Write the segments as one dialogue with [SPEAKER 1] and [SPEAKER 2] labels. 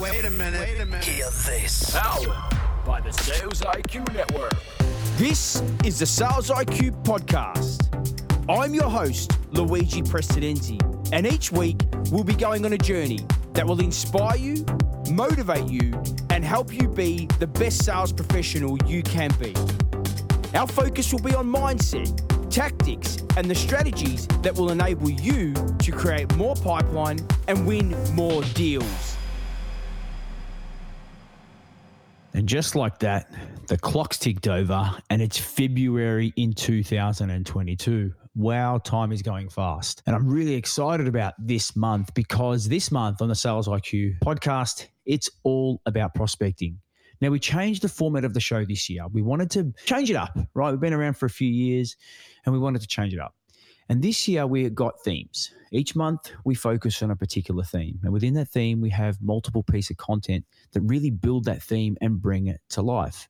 [SPEAKER 1] Wait a minute. Wait a minute.
[SPEAKER 2] Hear this.
[SPEAKER 3] Powered by the Sales IQ Network.
[SPEAKER 4] This is the Sales IQ Podcast. I'm your host, Luigi Prestinenzi, and each week we'll be going on a journey that will inspire you, motivate you, and help you be the best sales professional you can be. Our focus will be on mindset, tactics, and the strategies that will enable you to create more pipeline and win more deals. And just like that, the clock's ticked over and it's February in 2022. Wow, time is going fast. And I'm really excited about this month because this month on the Sales IQ podcast, it's all about prospecting. Now, we changed the format of the show this year. We wanted to change it up, right? We've been around for a few years and we wanted to change it up. And this year we got themes. Each month we focus on a particular theme. And within that theme, we have multiple pieces of content that really build that theme and bring it to life.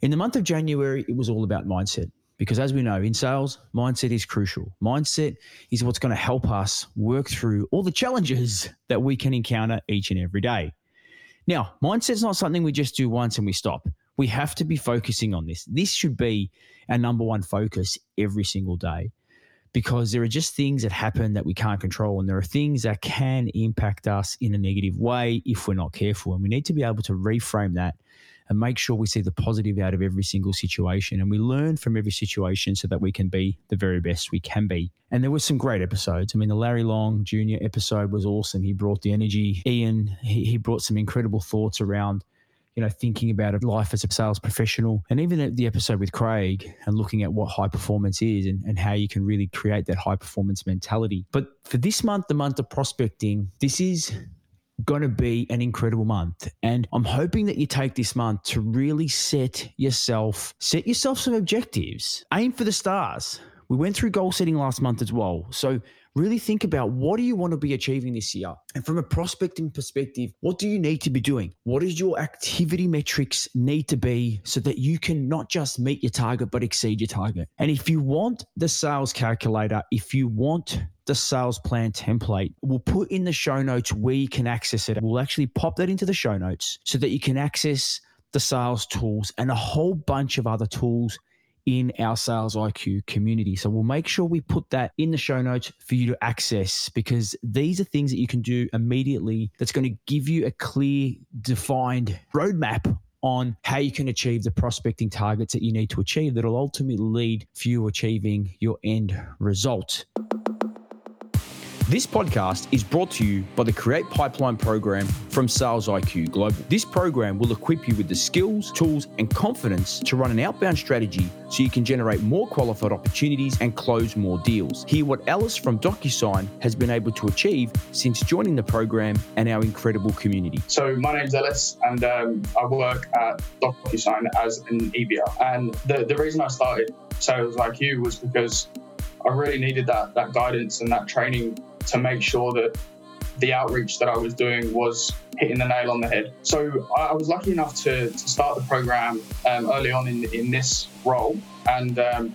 [SPEAKER 4] In the month of January, it was all about mindset. Because as we know, in sales, mindset is crucial. Mindset is what's going to help us work through all the challenges that we can encounter each and every day. Now, mindset's not something we just do once and we stop. We have to be focusing on this. This should be our number one focus every single day because there are just things that happen that we can't control. And there are things that can impact us in a negative way if we're not careful. And we need to be able to reframe that and make sure we see the positive out of every single situation and we learn from every situation so that we can be the very best we can be. And there were some great episodes. I mean, the Larry Long Jr. episode was awesome. He brought the energy. Ian, he, he brought some incredible thoughts around you know, thinking about life as a sales professional, and even the episode with Craig and looking at what high performance is and, and how you can really create that high performance mentality. But for this month, the month of prospecting, this is going to be an incredible month. And I'm hoping that you take this month to really set yourself, set yourself some objectives, aim for the stars. We went through goal setting last month as well. So really think about what do you want to be achieving this year? And from a prospecting perspective, what do you need to be doing? What does your activity metrics need to be so that you can not just meet your target, but exceed your target? And if you want the sales calculator, if you want the sales plan template, we'll put in the show notes where you can access it. We'll actually pop that into the show notes so that you can access the sales tools and a whole bunch of other tools in our Sales IQ community. So we'll make sure we put that in the show notes for you to access because these are things that you can do immediately that's going to give you a clear, defined roadmap on how you can achieve the prospecting targets that you need to achieve that'll ultimately lead for you achieving your end result. This podcast is brought to you by the Create Pipeline program from Sales IQ Global. This program will equip you with the skills, tools, and confidence to run an outbound strategy so you can generate more qualified opportunities and close more deals. Hear what Ellis from DocuSign has been able to achieve since joining the program and our incredible community.
[SPEAKER 5] So, my name's Ellis, and um, I work at DocuSign as an EBR. And the, the reason I started Sales IQ was because I really needed that that guidance and that training to make sure that the outreach that I was doing was hitting the nail on the head. So I was lucky enough to, to start the program um, early on in, in this role. And um,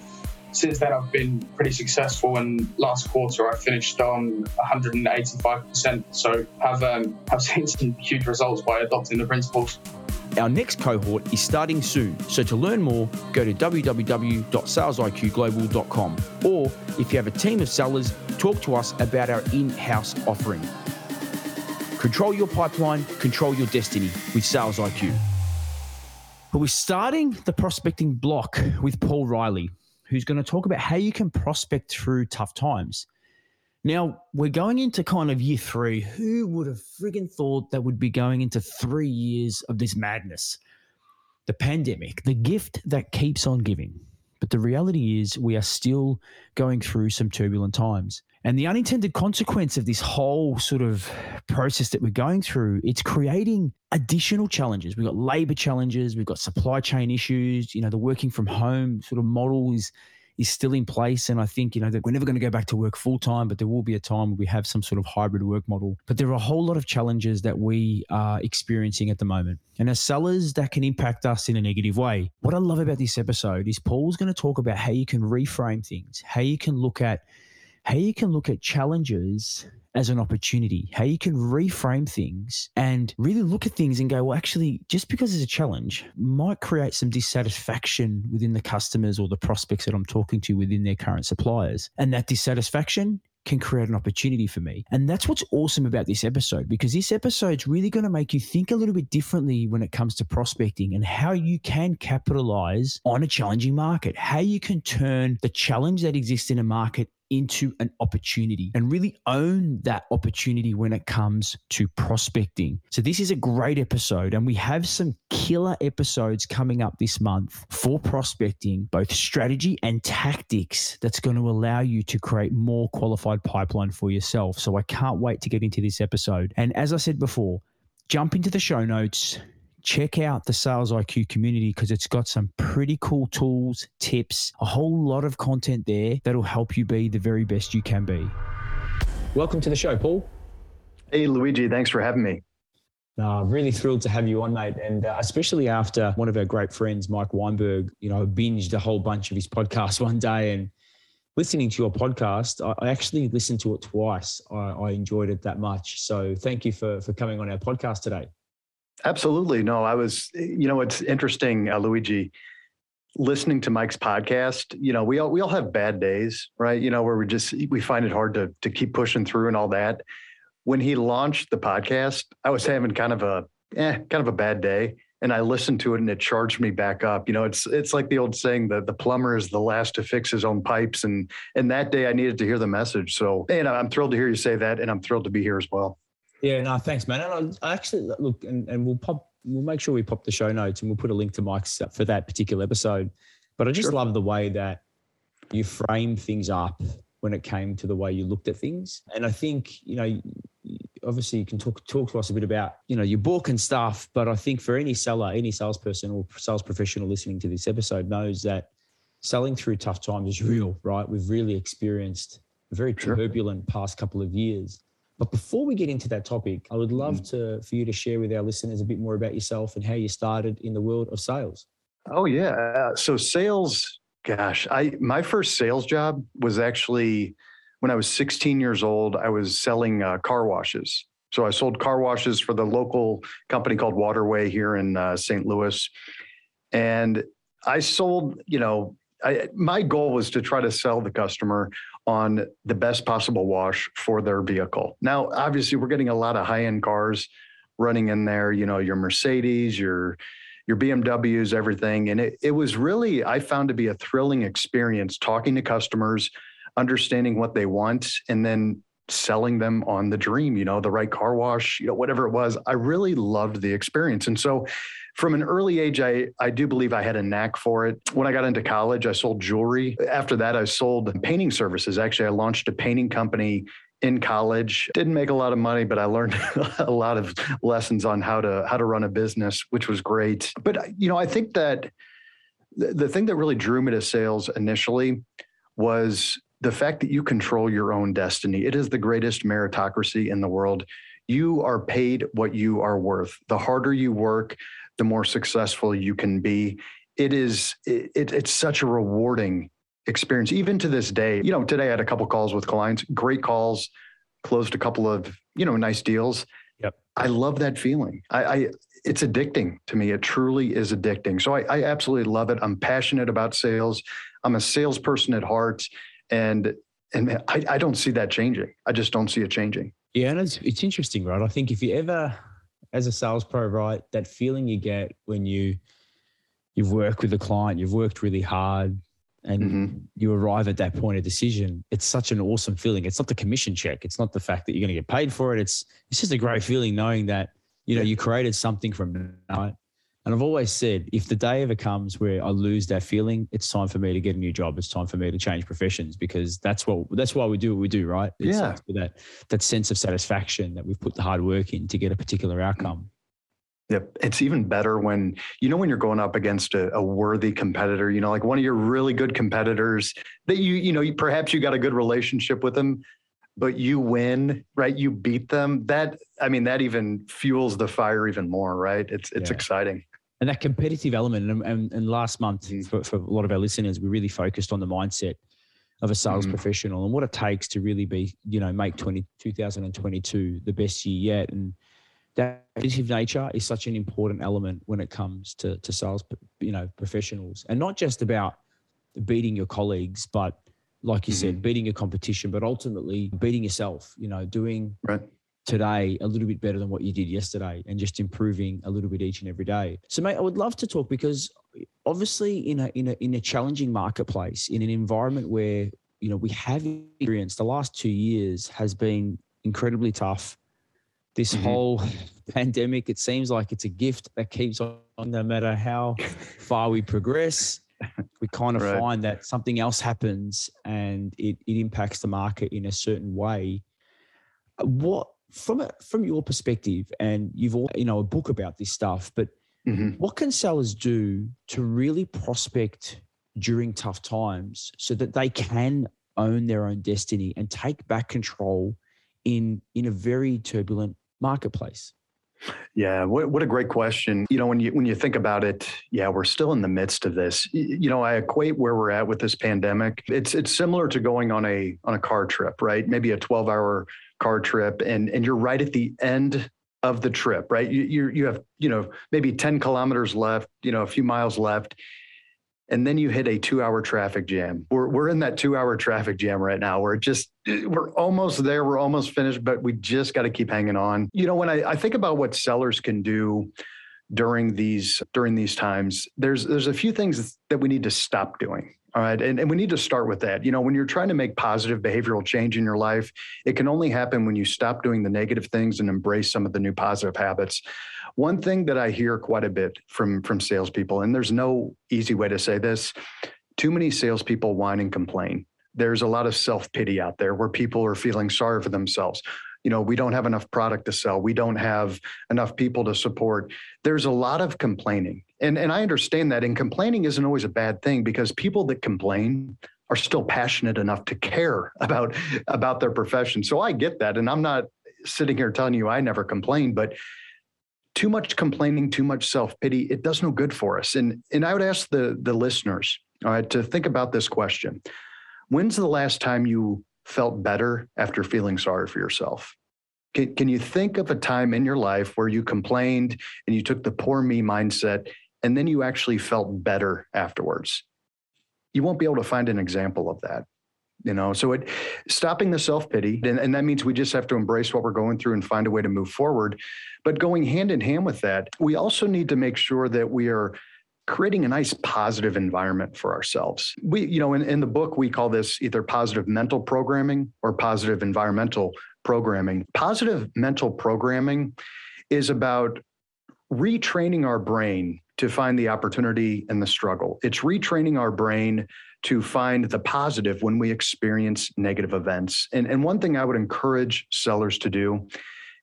[SPEAKER 5] since then, I've been pretty successful. And last quarter, I finished on 185%. So have um, have seen some huge results by adopting the principles.
[SPEAKER 4] Our next cohort is starting soon, so to learn more, go to www.salesiqglobal.com. Or if you have a team of sellers, talk to us about our in house offering. Control your pipeline, control your destiny with Sales IQ. But we're starting the prospecting block with Paul Reilly, who's going to talk about how you can prospect through tough times. Now, we're going into kind of year three. Who would have friggin' thought that would be going into three years of this madness? The pandemic, the gift that keeps on giving. But the reality is, we are still going through some turbulent times. And the unintended consequence of this whole sort of process that we're going through, it's creating additional challenges. We've got labor challenges, we've got supply chain issues, you know, the working from home sort of model is is still in place. And I think, you know, that we're never going to go back to work full time, but there will be a time where we have some sort of hybrid work model. But there are a whole lot of challenges that we are experiencing at the moment. And as sellers, that can impact us in a negative way. What I love about this episode is Paul's going to talk about how you can reframe things, how you can look at how you can look at challenges as an opportunity, how you can reframe things and really look at things and go, well, actually, just because it's a challenge might create some dissatisfaction within the customers or the prospects that I'm talking to within their current suppliers. And that dissatisfaction can create an opportunity for me. And that's what's awesome about this episode because this episode's really going to make you think a little bit differently when it comes to prospecting and how you can capitalize on a challenging market, how you can turn the challenge that exists in a market into an opportunity and really own that opportunity when it comes to prospecting. So, this is a great episode, and we have some killer episodes coming up this month for prospecting, both strategy and tactics that's going to allow you to create more qualified pipeline for yourself. So, I can't wait to get into this episode. And as I said before, jump into the show notes check out the Sales IQ community because it's got some pretty cool tools, tips, a whole lot of content there that'll help you be the very best you can be. Welcome to the show, Paul.
[SPEAKER 1] Hey, Luigi. Thanks for having me.
[SPEAKER 4] Uh, really thrilled to have you on, mate. And uh, especially after one of our great friends, Mike Weinberg, you know, binged a whole bunch of his podcasts one day and listening to your podcast, I, actually listened to it twice. I, I enjoyed it that much. So thank you for, for coming on our podcast today.
[SPEAKER 1] Absolutely. No, I was, you know, it's interesting, uh, Luigi, listening to Mike's podcast, you know, we all, we all have bad days, right? You know, where we just, we find it hard to, to keep pushing through and all that. When he launched the podcast, I was having kind of a, eh, kind of a bad day. And I listened to it and it charged me back up. You know, it's it's like the old saying that the plumber is the last to fix his own pipes. And and that day I needed to hear the message. So and I'm thrilled to hear you say that. And I'm thrilled to be here as well.
[SPEAKER 4] Yeah, no, thanks, man. And I, actually look, and, and we'll pop, we'll make sure we pop the show notes and we'll put a link to Mike's uh, for that particular episode. But I just sure. love the way that you frame things up when it came to the way you looked at things. And I think, you know, obviously you can talk talk to us a bit about, you know, your book and stuff. But I think for any seller, any salesperson or sales professional listening to this episode knows that selling through tough times is real, right? We've really experienced a very sure. turbulent past couple of years. But before we get into that topic, I would love mm. to for you to share with our listeners a bit more about yourself and how you started in the world of sales.
[SPEAKER 1] Oh yeah, uh, so sales. Gosh, I my first sales job was actually when I was 16 years old. I was selling uh, car washes. So I sold car washes for the local company called Waterway here in uh, St. Louis, and I sold. You know, I, my goal was to try to sell the customer on the best possible wash for their vehicle. Now, obviously, we're getting a lot of high-end cars running in there. You know, your Mercedes, your your BMWs, everything, and it it was really I found to be a thrilling experience talking to customers, understanding what they want, and then selling them on the dream. You know, the right car wash, you know, whatever it was. I really loved the experience, and so from an early age, I, I do believe I had a knack for it. When I got into college, I sold jewelry. After that, I sold painting services. Actually, I launched a painting company in college didn't make a lot of money but i learned a lot of lessons on how to how to run a business which was great but you know i think that the, the thing that really drew me to sales initially was the fact that you control your own destiny it is the greatest meritocracy in the world you are paid what you are worth the harder you work the more successful you can be. It is it, it's such a rewarding experience even to this day. You know, today I had a couple calls with clients, great calls, closed a couple of, you know, nice deals.
[SPEAKER 4] Yep.
[SPEAKER 1] I love that feeling. I, I it's addicting to me. It truly is addicting. So I, I absolutely love it. I'm passionate about sales. I'm a salesperson at heart. And and I, I don't see that changing. I just don't see it changing.
[SPEAKER 4] Yeah, and it's it's interesting, right? I think if you ever as a sales pro, right, that feeling you get when you you've worked with a client, you've worked really hard, and mm-hmm. you arrive at that point of decision. It's such an awesome feeling. It's not the commission check. It's not the fact that you're going to get paid for it. It's it's just a great feeling knowing that you know you created something from night and I've always said, if the day ever comes where I lose that feeling, it's time for me to get a new job. It's time for me to change professions because that's what that's why we do what we do, right? It's
[SPEAKER 1] yeah.
[SPEAKER 4] that that sense of satisfaction that we've put the hard work in to get a particular outcome.
[SPEAKER 1] Yep. It's even better when, you know, when you're going up against a, a, worthy competitor, you know, like one of your really good competitors that you, you know, you, perhaps you got a good relationship with them, but you win, right? You beat them. That, I mean, that even fuels the fire even more, right? It's, it's yeah. exciting
[SPEAKER 4] and that competitive element and, and, and last month mm. for, for, a lot of our listeners we really focused on the mindset of a sales
[SPEAKER 1] Mhm.
[SPEAKER 4] professional and what it takes to really be, you know, make 20, 2022 the best year yet. And that competitive nature is such an important element when it comes to, to sales, you know, professionals and not just about beating your colleagues, but like you said, beating your competition, but ultimately beating yourself, you know, doing
[SPEAKER 1] Right.
[SPEAKER 4] Today a little bit better than what you did yesterday and just improving a little bit each and every day. So mate, I would love to talk because obviously in a in a in a challenging marketplace, in an environment where, you know, we have experienced the last 2 years has been incredibly tough. This
[SPEAKER 1] Mhm.
[SPEAKER 4] whole pandemic, it seems like it's a gift that keeps on no matter how far we progress. We kind of
[SPEAKER 1] Right.
[SPEAKER 4] find that something else happens and it, it impacts the market in a certain way. What from a, from your perspective, and you've all you know a book about this stuff, but
[SPEAKER 1] Mhm.
[SPEAKER 4] what can sellers do to really prospect during tough times so that they can own their own destiny and take back control in in a very turbulent marketplace?
[SPEAKER 1] Yeah, what, what a great question. You know, when you when you think about it, yeah, we're still in the midst of this. You know, I equate where we're at with this pandemic. It's it's similar to going on a on a car trip, right? Maybe a 12-hour car trip and and you're right at the end of the trip, right? You you you have, you know, maybe 10 kilometers left, you know, a few miles left. And then you hit a two-hour traffic jam. We're we're in that two-hour traffic jam right now. We're just we're almost there. We're almost finished, but we just got to keep hanging on. You know, when I, I think about what sellers can do during these during these times, there's there's a few things that we need to stop doing. Uh, All right. And, and we need to start with that. You know, when you're trying to make positive behavioral change in your life, it can only happen when you stop doing the negative things and embrace some of the new positive habits. One thing that I hear quite a bit from from salespeople, and there's no easy way to say this, too many salespeople whine and complain there's a lot of self pity out there where people are feeling sorry for themselves. You know, we don't have enough product to sell. We don't have enough people to support. There's a lot of complaining. And, and I understand that. And complaining isn't always a bad thing because people that complain are still passionate enough to care about, about their profession. So I get that. And I'm not sitting here telling you I never complain, but too much complaining, too much self pity, it does no good for us. And, and I would ask the, the listeners, all right, to think about this question. When's the last time you felt better after feeling sorry for yourself? Can, can you think of a time in your life where you complained and you took the poor me mindset and then you actually felt better afterwards? You won't be able to find an example of that. You know, so it stopping the self pity, and, and that means we just have to embrace what we're going through and find a way to move forward. But going hand in hand with that, we also need to make sure that we are creating a nice positive environment for ourselves. We, you know, in, in the book, we call this either positive mental programming or positive environmental programming. Positive mental programming is about retraining our brain to find the opportunity and the struggle. It's retraining our brain to find the positive when we experience negative events. And, and one thing I would encourage sellers to do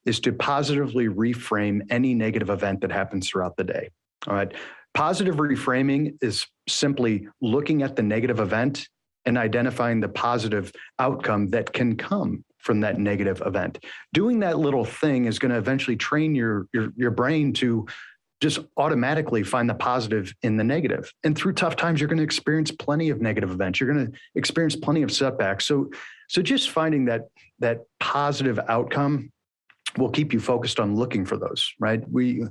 [SPEAKER 1] is to positively reframe any negative event that happens throughout the day. All right. Positive reframing is simply looking at the negative event and identifying the positive outcome that can come from that negative event. Doing that little thing is going to eventually train your, your, your brain to just automatically find the positive in the negative. And through tough times, you're going to experience plenty of negative events. You're going to experience plenty of setbacks. So, so just finding that that positive outcome will keep you focused on looking for those. Right? We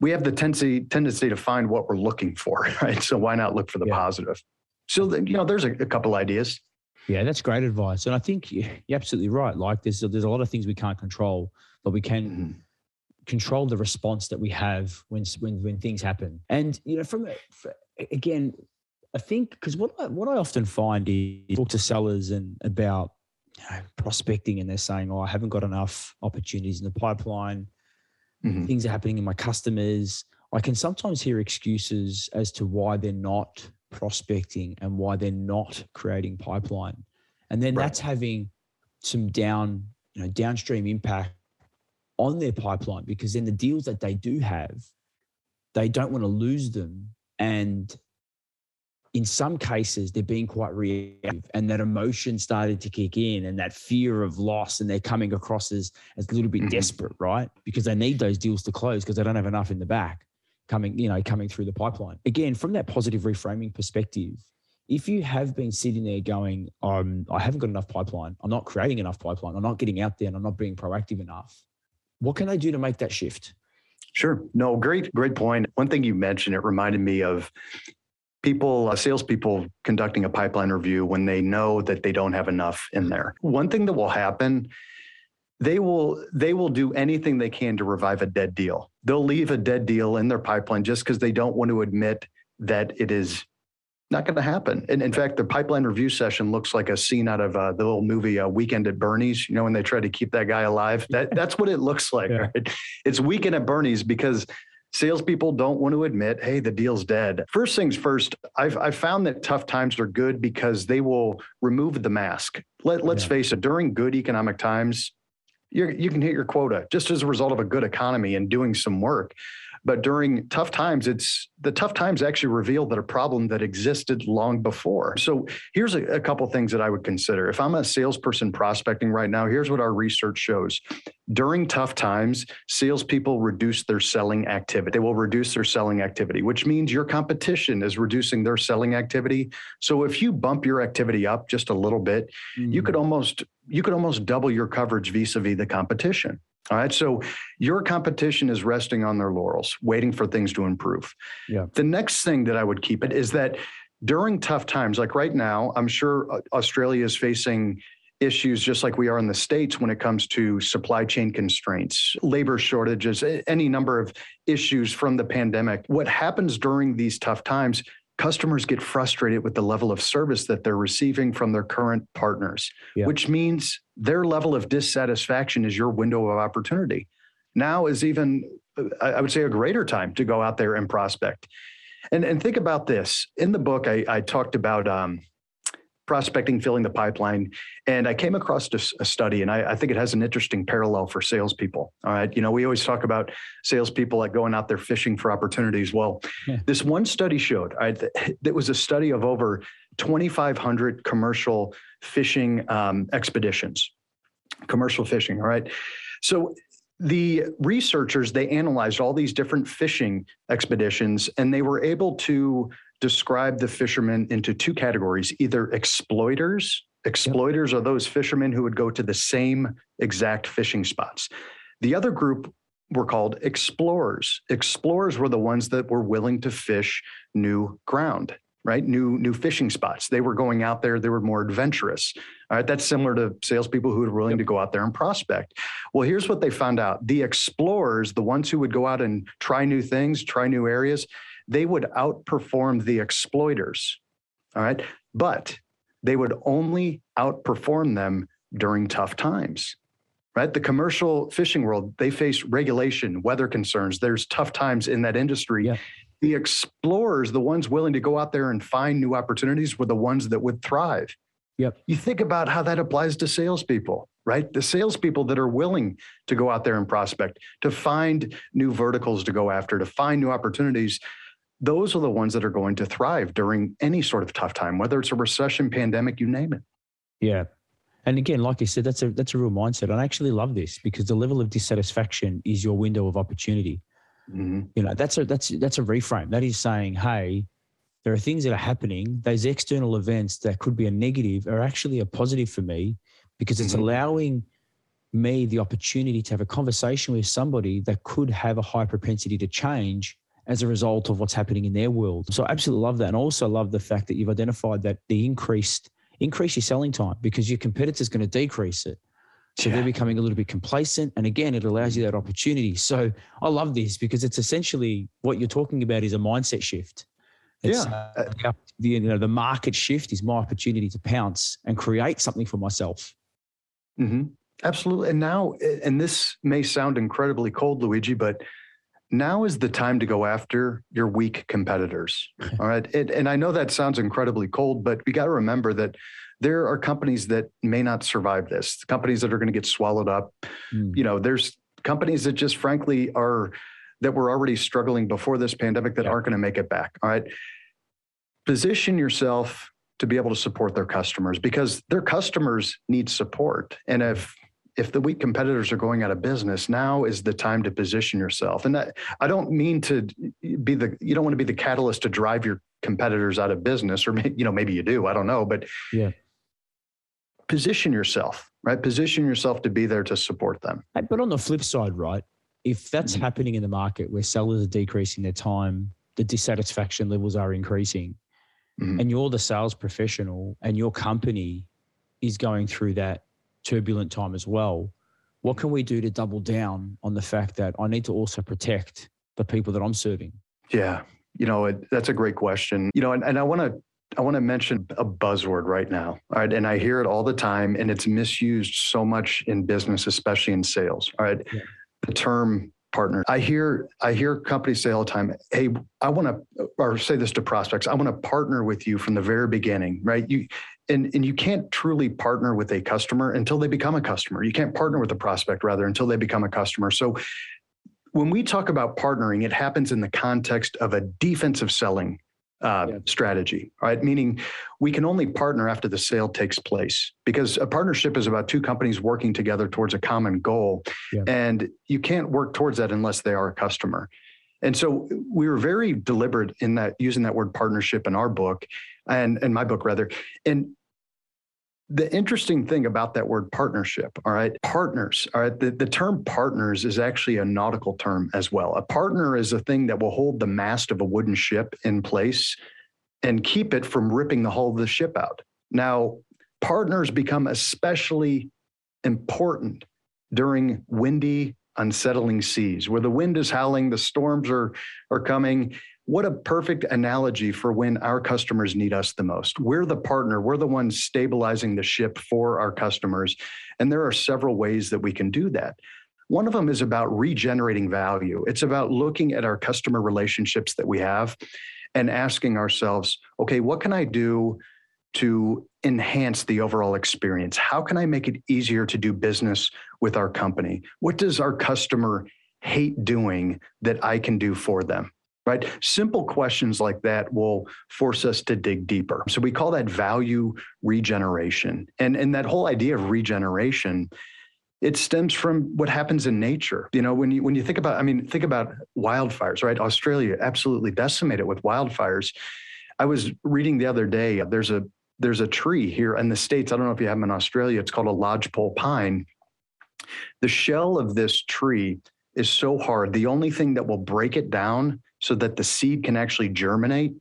[SPEAKER 1] we have the tendency tendency to find what we're looking for. Right? So why not look for the
[SPEAKER 4] Yeah.
[SPEAKER 1] positive? So you know, there's a, a couple ideas.
[SPEAKER 4] Yeah, that's great advice, and I think you- you're absolutely right. Like, there's there's a lot of things we can't control, but we can
[SPEAKER 1] Mhm.
[SPEAKER 4] Control the response that we have when when when things happen. And you know, from again, I think because what I, what I often find is talk to sellers and about you know, prospecting, and they're saying, "Oh, I haven't got enough opportunities in the pipeline.
[SPEAKER 1] Mhm.
[SPEAKER 4] Things are happening in my customers." I can sometimes hear excuses as to why they're not prospecting and why they're not creating pipeline, and then
[SPEAKER 1] Right.
[SPEAKER 4] that's having some down you know downstream impact on their pipeline because then the deals that they do have, they don't want to lose them. And in some cases, they're being quite reactive and that emotion started to kick in and that fear of loss. And they're coming across as, as a little bit
[SPEAKER 1] Mhm.
[SPEAKER 4] desperate, right? Because they need those deals to close because they don't have enough in the back coming, you know, coming through the pipeline. Again, from that positive reframing perspective, if you have been sitting there going, um, I haven't got enough pipeline, I'm not creating enough pipeline, I'm not getting out there and I'm not being proactive enough, what can I do to make that shift?
[SPEAKER 1] Sure. No, great, great point. One thing you mentioned, it reminded me of people, uh, salespeople conducting a pipeline review when they know that they don't have enough in there. One thing that will happen, they will they will do anything they can to revive a dead deal. They'll leave a dead deal in their pipeline just because they don't want to admit that it is not going to happen. And in fact, the pipeline review session looks like a scene out of uh, the little movie uh, Weekend at Bernie's. You know, when they try to keep that guy alive, that that's what it looks like. Yeah. Right? It's Weekend at Bernie's because salespeople don't want to admit, hey, the deal's dead. First things first, I've, I've found that tough times are good because they will remove the mask. Let, let's yeah. face it, during good economic times, you you can hit your quota just as a result of a good economy and doing some work. But during tough times, it's the tough times actually reveal that a problem that existed long before. So here's a, a couple things that I would consider. If I'm a salesperson prospecting right now, here's what our research shows. During tough times, salespeople reduce their selling activity. They will reduce their selling activity, which means your competition is reducing their selling activity. So if you bump your activity up just a little bit, mm-hmm. you could almost you could almost double your coverage vis-a-vis the competition. All right. So your competition is resting on their laurels, waiting for things to improve. Yeah. The next thing that I would keep it is that during tough times, like right now, I'm sure uh, Australia is facing issues just like we are in the States when it comes to supply chain constraints, labor shortages, any number of issues from the pandemic. What happens during these tough times customers get frustrated with the level of service that they're receiving from their current partners, yeah. which means their level of dissatisfaction is your window of opportunity. Now is even, I would say, a greater time to go out there and prospect. And, and think about this. In the book, I, I talked about um, prospecting, filling the pipeline. And I came across a, study, and I, I, think it has an interesting parallel for salespeople. All right. You know, we always talk about salespeople like going out there fishing for opportunities. Well, yeah. this one study showed, right, it was a study of over 2,500 commercial fishing um, expeditions, commercial fishing. All right. So the researchers they analyzed all these different fishing expeditions and they were able to describe the fishermen into two categories either exploiters exploiters yep. are those fishermen who would go to the same exact fishing spots the other group were called explorers explorers were the ones that were willing to fish new ground right new new fishing spots they were going out there they were more adventurous all right that's similar to salespeople who are willing to go out there and prospect well here's what they found out the explorers the ones who would go out and try new things try new areas they would outperform the exploiters. All right. But they would only outperform them during tough times. Right. The commercial fishing world, they face regulation, weather concerns. There's tough times in that industry. Yeah. The explorers, the ones willing to go out there and find new opportunities, were the ones that would thrive. Yep. You think about how that applies to salespeople, right? The salespeople that are willing to go out there and prospect, to find new verticals to go after, to find new opportunities those are the ones that are going to thrive during any sort of tough time, whether it's a recession, pandemic, you name it.
[SPEAKER 4] Yeah. And again, like you said, that's a that's a real mindset. And I actually love this because the level of dissatisfaction is your window of opportunity. Mm-hmm. You know, that's a that's that's a reframe. That is saying, hey, there are things that are happening. Those external events that could be a negative are actually a positive for me because it's mm-hmm. allowing me the opportunity to have a conversation with somebody that could have a high propensity to change as a result of what's happening in their world. So I absolutely love that. And also love the fact that you've identified that the increased increase your selling time because your competitor's going to decrease it. So yeah. they're becoming a little bit complacent. And again, it allows you that opportunity. So I love this because it's essentially what you're talking about is a mindset shift. It's, yeah. Uh, the, you know, the market shift is my opportunity to pounce and create something for myself.
[SPEAKER 1] Mm-hmm. Absolutely. And now, and this may sound incredibly cold, Luigi, but now is the time to go after your weak competitors. All right. It, and I know that sounds incredibly cold, but we got to remember that there are companies that may not survive this, companies that are going to get swallowed up. Mm. You know, there's companies that just frankly are that were already struggling before this pandemic that yeah. aren't going to make it back. All right. Position yourself to be able to support their customers because their customers need support. And if if the weak competitors are going out of business, now is the time to position yourself. And that, I don't mean to be the, you don't want to be the catalyst to drive your competitors out of business, or you know maybe you do. I don't know, but
[SPEAKER 4] yeah,
[SPEAKER 1] position yourself right. Position yourself to be there to support them.
[SPEAKER 4] But on the flip side, right, if that's mm-hmm. happening in the market where sellers are decreasing their time, the dissatisfaction levels are increasing, mm-hmm. and you're the sales professional, and your company is going through that turbulent time as well. What can we do to double down on the fact that I need to also protect the people that I'm serving?
[SPEAKER 1] Yeah, you know, it, that's a great question. You know, and, and I want to I want to mention a buzzword right now. All right. And I hear it all the time and it's misused so much in business, especially in sales. All right. Yeah. The term partner. I hear I hear companies say all the time, "Hey, I want to," or say this to prospects, "I want to partner with you from the very beginning." Right? You and and you can't truly partner with a customer until they become a customer. You can't partner with a prospect rather until they become a customer. So when we talk about partnering, it happens in the context of a defensive selling uh, yeah. strategy, right? Meaning we can only partner after the sale takes place because a partnership is about two companies working together towards a common goal. Yeah. And you can't work towards that unless they are a customer. And so we were very deliberate in that using that word partnership in our book and in my book rather. And the interesting thing about that word partnership, all right, partners, all right, the, the term partners is actually a nautical term as well. A partner is a thing that will hold the mast of a wooden ship in place and keep it from ripping the hull of the ship out. Now, partners become especially important during windy, unsettling seas where the wind is howling, the storms are, are coming, what a perfect analogy for when our customers need us the most. We're the partner, we're the ones stabilizing the ship for our customers. And there are several ways that we can do that. One of them is about regenerating value. It's about looking at our customer relationships that we have and asking ourselves, okay, what can I do to enhance the overall experience? How can I make it easier to do business with our company? What does our customer hate doing that I can do for them? Right? Simple questions like that will force us to dig deeper. So we call that value regeneration. And, and that whole idea of regeneration, it stems from what happens in nature. You know, when you when you think about, I mean, think about wildfires, right? Australia absolutely decimated with wildfires. I was reading the other day, there's a there's a tree here in the States. I don't know if you have them in Australia. It's called a lodgepole pine. The shell of this tree is so hard. The only thing that will break it down so that the seed can actually germinate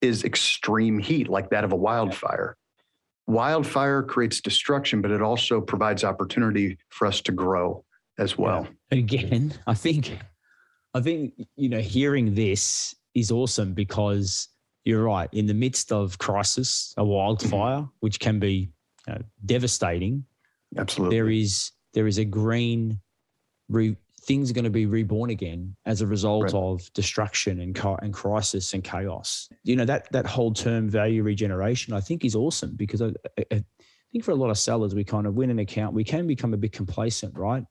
[SPEAKER 1] is extreme heat, like that of a wildfire. Wildfire creates destruction, but it also provides opportunity for us to grow as well.
[SPEAKER 4] Again, I think, I think you know, hearing this is awesome because you're right. In the midst of crisis, a wildfire, mm-hmm. which can be uh, devastating,
[SPEAKER 1] absolutely,
[SPEAKER 4] there is there is a green re- things are going to be reborn again as a result right. of destruction and, and crisis and chaos. You know, that, that whole term value regeneration, I think is awesome because I, I think for a lot of sellers, we kind of win an account, we can become a bit complacent, right?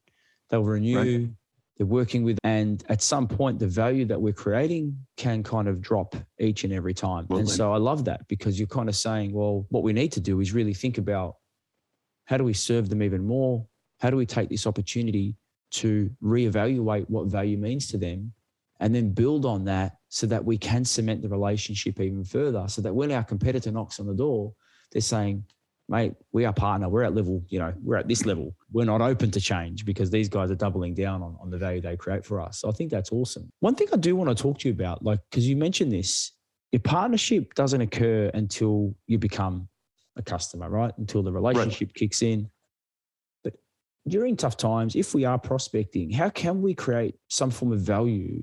[SPEAKER 4] They'll renew, right. they're working with, and at some point, the value that we're creating can kind of drop each and every time. Well, and so I love that because you're kind of saying, well, what we need to do is really think about how do we serve them even more? How do we take this opportunity to reevaluate what value means to them and then build on that so that we can cement the relationship even further so that when our competitor knocks on the door they're saying mate we are partner. We're at level you know we're at this level. We're not open to change because these guys are doubling down on, on the value they create for us. So i think that's awesome. One thing i do want to talk to you about like because you mentioned this your partnership doesn't occur until you become a customer right? Until the relationship right. kicks in during tough times, if we are prospecting, how can we create some form of value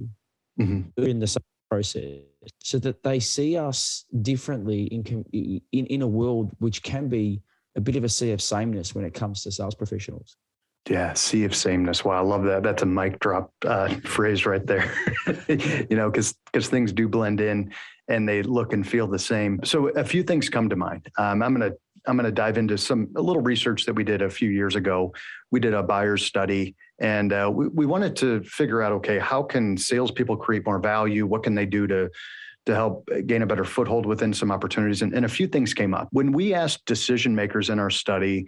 [SPEAKER 4] mm-hmm. in the process so that they see us differently in, in, in a world which can be a bit of a sea of sameness when it comes to sales professionals?
[SPEAKER 1] Yeah, sea of sameness. Wow, I love that. That's a mic drop uh, phrase right there. you know, because because things do blend in and they look and feel the same. So a few things come to mind. Um, I'm going to I'm going to dive into some a little research that we did a few years ago. We did a buyer's study, and uh, we, we wanted to figure out okay, how can salespeople create more value? What can they do to to help gain a better foothold within some opportunities? And, and a few things came up when we asked decision makers in our study.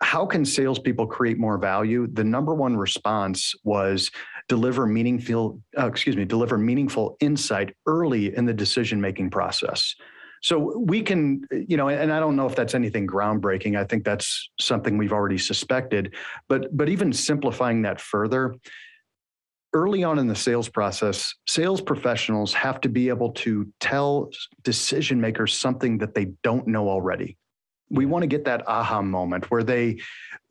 [SPEAKER 1] How can salespeople create more value? The number one response was deliver meaningful, uh, excuse me, deliver meaningful insight early in the decision making process. So we can, you know, and I don't know if that's anything groundbreaking. I think that's something we've already suspected, but but even simplifying that further, early on in the sales process, sales professionals have to be able to tell decision makers something that they don't know already. We want to get that aha moment where they,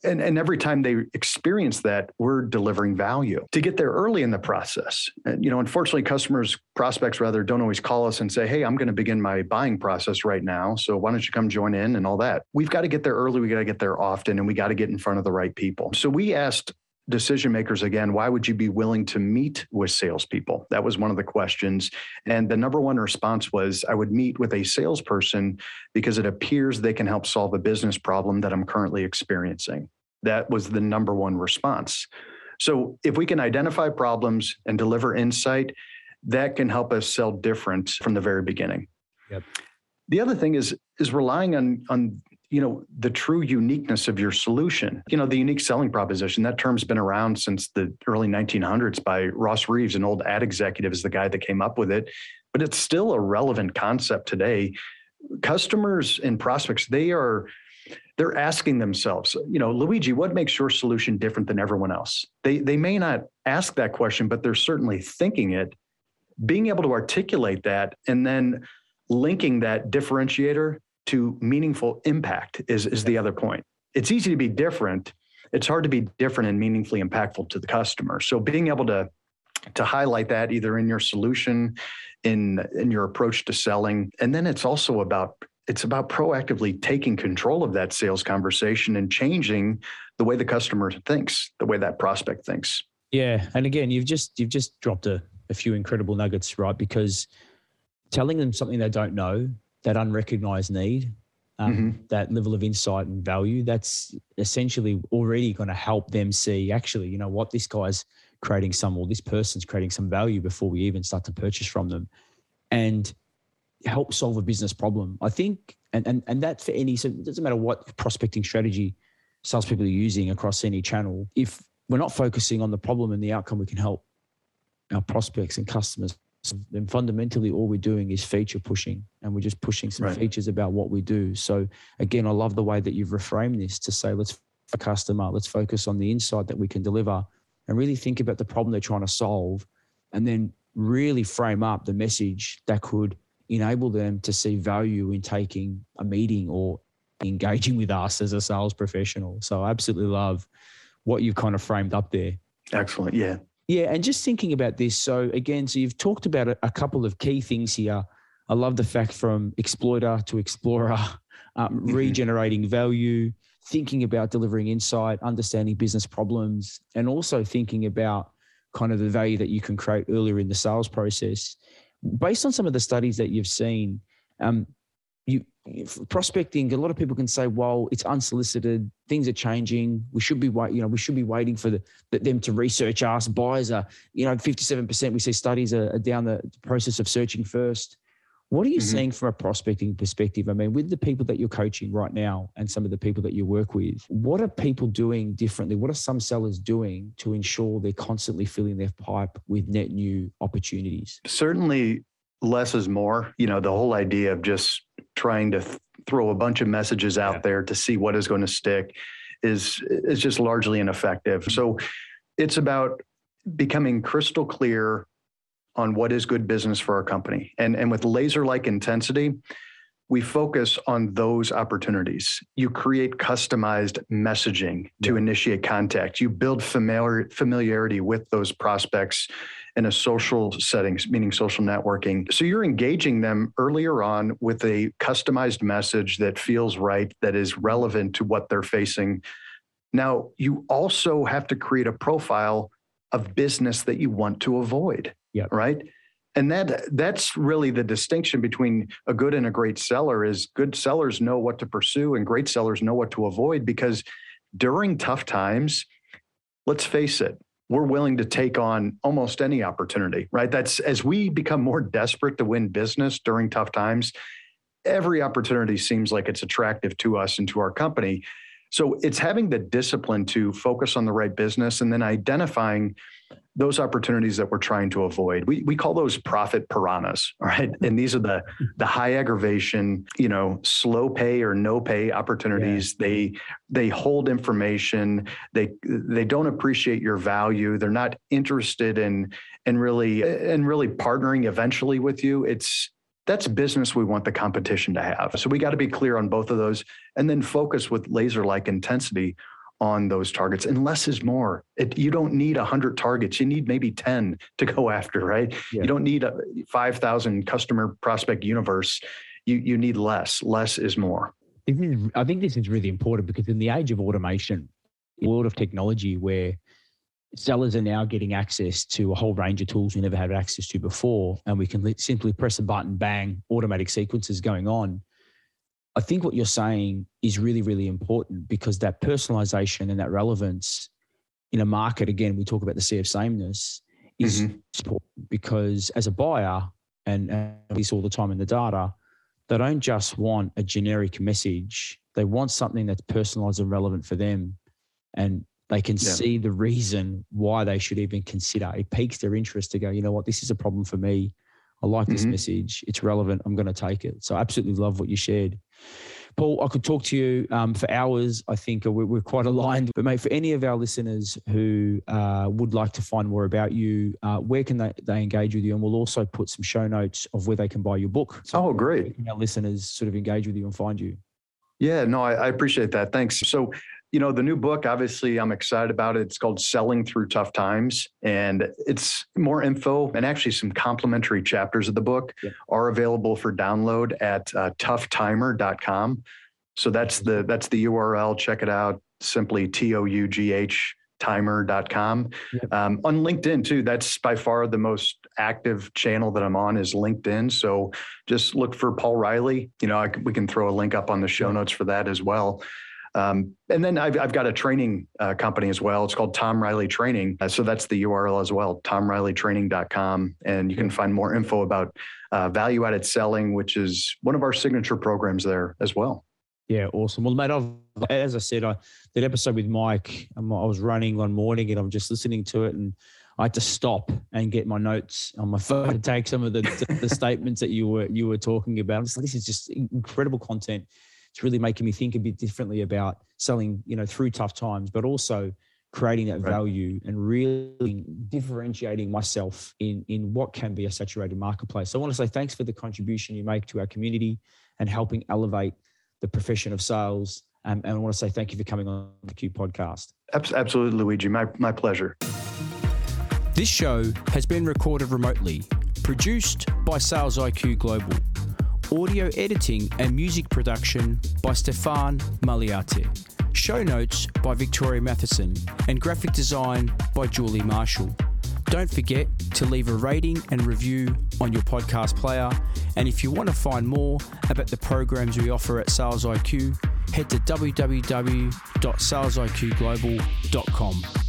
[SPEAKER 1] and, and every time they experience that, we're delivering value to get there early in the process. And, you know, unfortunately, customers, prospects rather, don't always call us and say, Hey, I'm going to begin my buying process right now. So why don't you come join in and all that? We've got to get there early. We got to get there often and we got to get in front of the right people. So we asked decision makers again, why would you be willing to meet with salespeople? That was one of the questions. And the number one response was, I would meet with a salesperson because it appears they can help solve a business problem that I'm currently experiencing. That was the number one response. So if we can identify problems and deliver insight, that can help us sell different from the very beginning.
[SPEAKER 4] Yep.
[SPEAKER 1] The other thing is is relying on on you know the true uniqueness of your solution. You know the unique selling proposition that term's been around since the early 1900s by Rosser Reeves an old ad executive is the guy that came up with it. But it's still a relevant concept today. Customers and prospects they are they're asking themselves you know luigi what makes your solution different than everyone else? They they may not ask that question but they're certainly thinking it. Being able to articulate that and then linking that differentiator to meaningful impact is, is the other point. It's easy to be different. It's hard to be different and meaningfully impactful to the customer. So being able to to highlight that either in your solution, in in your approach to selling, and then it's also about it's about proactively taking control of that sales conversation and changing the way the customer thinks, the way that prospect thinks.
[SPEAKER 4] Yeah, and again, you've just you've just dropped a, a few incredible nuggets, right? Because telling them something they don't know that unrecognized need, um, mm-hmm. that level of insight and value, that's essentially already going to help them see actually, you know what, this guy's creating some, or this person's creating some value before we even start to purchase from them and help solve a business problem. I think, and, and, and that for any, so it doesn't matter what prospecting strategy salespeople are using across any channel, if we're not focusing on the problem and the outcome, we can help our prospects and customers then fundamentally all we're doing is feature pushing and we're just pushing some right. features about what we do. So again i love the way that you've reframed this to say let's a customer let's focus on the insight that we can deliver and really think about the problem they're trying to solve and then really frame up the message that could enable them to see value in taking a meeting or engaging with us as a sales professional. So i absolutely love what you've kind of framed up there.
[SPEAKER 1] Excellent. Yeah
[SPEAKER 4] yeah, and just thinking about this. So again, so you've talked about a, a couple of key things here. I love the fact from exploiter to explorer, um, regenerating value, thinking about delivering insight, understanding business problems, and also thinking about kind of the value that you can create earlier in the sales process. Based on some of the studies that you've seen, um, prospecting a lot of people can say well it's unsolicited things are changing we should be wait you know we should be waiting for the, the, them to research us. Buyers are you know 57% we see studies are, are down the process of searching first. What are you mm-hmm. seeing from a prospecting perspective? I mean with the people that you're coaching right now and some of the people that you work with what are people doing differently? What are some sellers doing to ensure they're constantly filling their pipe with net new opportunities?
[SPEAKER 1] Certainly less is more you know the whole idea of just trying to th- throw a bunch of messages out yeah. there to see what is going to stick is is just largely ineffective. Mm-hmm. So it's about becoming crystal clear on what is good business for our company. And and with laser like intensity, we focus on those opportunities. You create customized messaging to yeah. initiate contact. You build familiar, familiarity with those prospects in a social setting, meaning social networking. So you're engaging them earlier on with a customized message that feels right, that is relevant to what they're facing. Now, you also have to create a profile of business that you want to avoid.
[SPEAKER 4] Yeah.
[SPEAKER 1] Right. And that that's really the distinction between a good and a great seller is good sellers know what to pursue and great sellers know what to avoid because during tough times, let's face it, we're willing to take on almost any opportunity, right? That's as we become more desperate to win business during tough times, every opportunity seems like it's attractive to us and to our company. So it's having the discipline to focus on the right business and then identifying those opportunities that we're trying to avoid. We, we call those profit piranhas, all right? And these are the the high aggravation, you know, slow pay or no pay opportunities. Yeah. They they hold information. They they don't appreciate your value. They're not interested in in really and really partnering eventually with you. It's that's business we want the competition to have. So we got to be clear on both of those and then focus with laser like intensity on those targets and less is more. It, you don't need 100 targets. You need maybe 10 to go after right? Yeah. you don't need a 5000 customer prospect universe. You you need less. Less is more.
[SPEAKER 4] Is, i think this is really important because in the age of automation world of technology where sellers are now getting access to a whole range of tools we never had access to before and we can simply press a button bang automatic sequences going on I think what you're saying is really, really important because that personalization and that relevance in a market, again, we talk about the sea of sameness, is mm-hmm. important because as a buyer, and, and we see all the time in the data, they don't just want a generic message. They want something that's personalized and relevant for them. And they can yeah. see the reason why they should even consider. It piques their interest to go, you know what, this is a problem for me. I like this mm-hmm. message. It's relevant. I'm going to take it. So I absolutely love what you shared. Paul, I could talk to you um, for hours. I think we're, we're, quite aligned. But, mate, for any of our listeners who uh, would like to find more about you, uh, where can they, they engage with you? And we'll also put some show notes of where they can buy your book.
[SPEAKER 1] So oh, great.
[SPEAKER 4] Our listeners sort of engage with you and find you.
[SPEAKER 1] Yeah, no, I, I appreciate that. Thanks. So you know, the new book, obviously, I'm excited about it. It's called Selling Through Tough Times. And it's more info and actually some complimentary chapters of the book yeah. are available for download at uh, toughtimer.com. So that's the that's the URL. Check it out. Simply T O U G H timer.com. Yep. Um, on LinkedIn too, that's by far the most active channel that I'm on is LinkedIn. So just look for Paul Reilly. You know, I, we can throw a link up on the show notes for that as well. Um, and then I've, I've got a training uh, company as well. It's called Tom Reilly Training. Uh, so that's the URL as well, tomreillytraining.com. And you can find more info about uh, value added selling, which is one of our signature programs there as well.
[SPEAKER 4] Yeah, awesome. Well, mate, I've, as I said, I that episode with Mike, um, I was running one morning and I'm just listening to it and I had to stop and get my notes on my phone to take some of the, the, statements that you were you were talking about. This is just incredible content it's really making me think a bit differently about selling, you know, through tough times, but also creating that right. value and really differentiating myself in in what can be a saturated marketplace. So I want to say thanks for the contribution you make to our community and helping elevate the profession of sales. Um, and I want to say thank you for coming on the Q podcast.
[SPEAKER 1] Absolutely, Luigi. My, my pleasure.
[SPEAKER 3] This show has been recorded remotely, produced by Sales IQ Global audio editing and music production by Stefan Maliate. Show notes by Victoria Matheson and graphic design by Julie Marshall. Don't forget to leave a rating and review on your podcast player. And if you want to find more about the programs we offer at Sales IQ, head to www.salesiqglobal.com.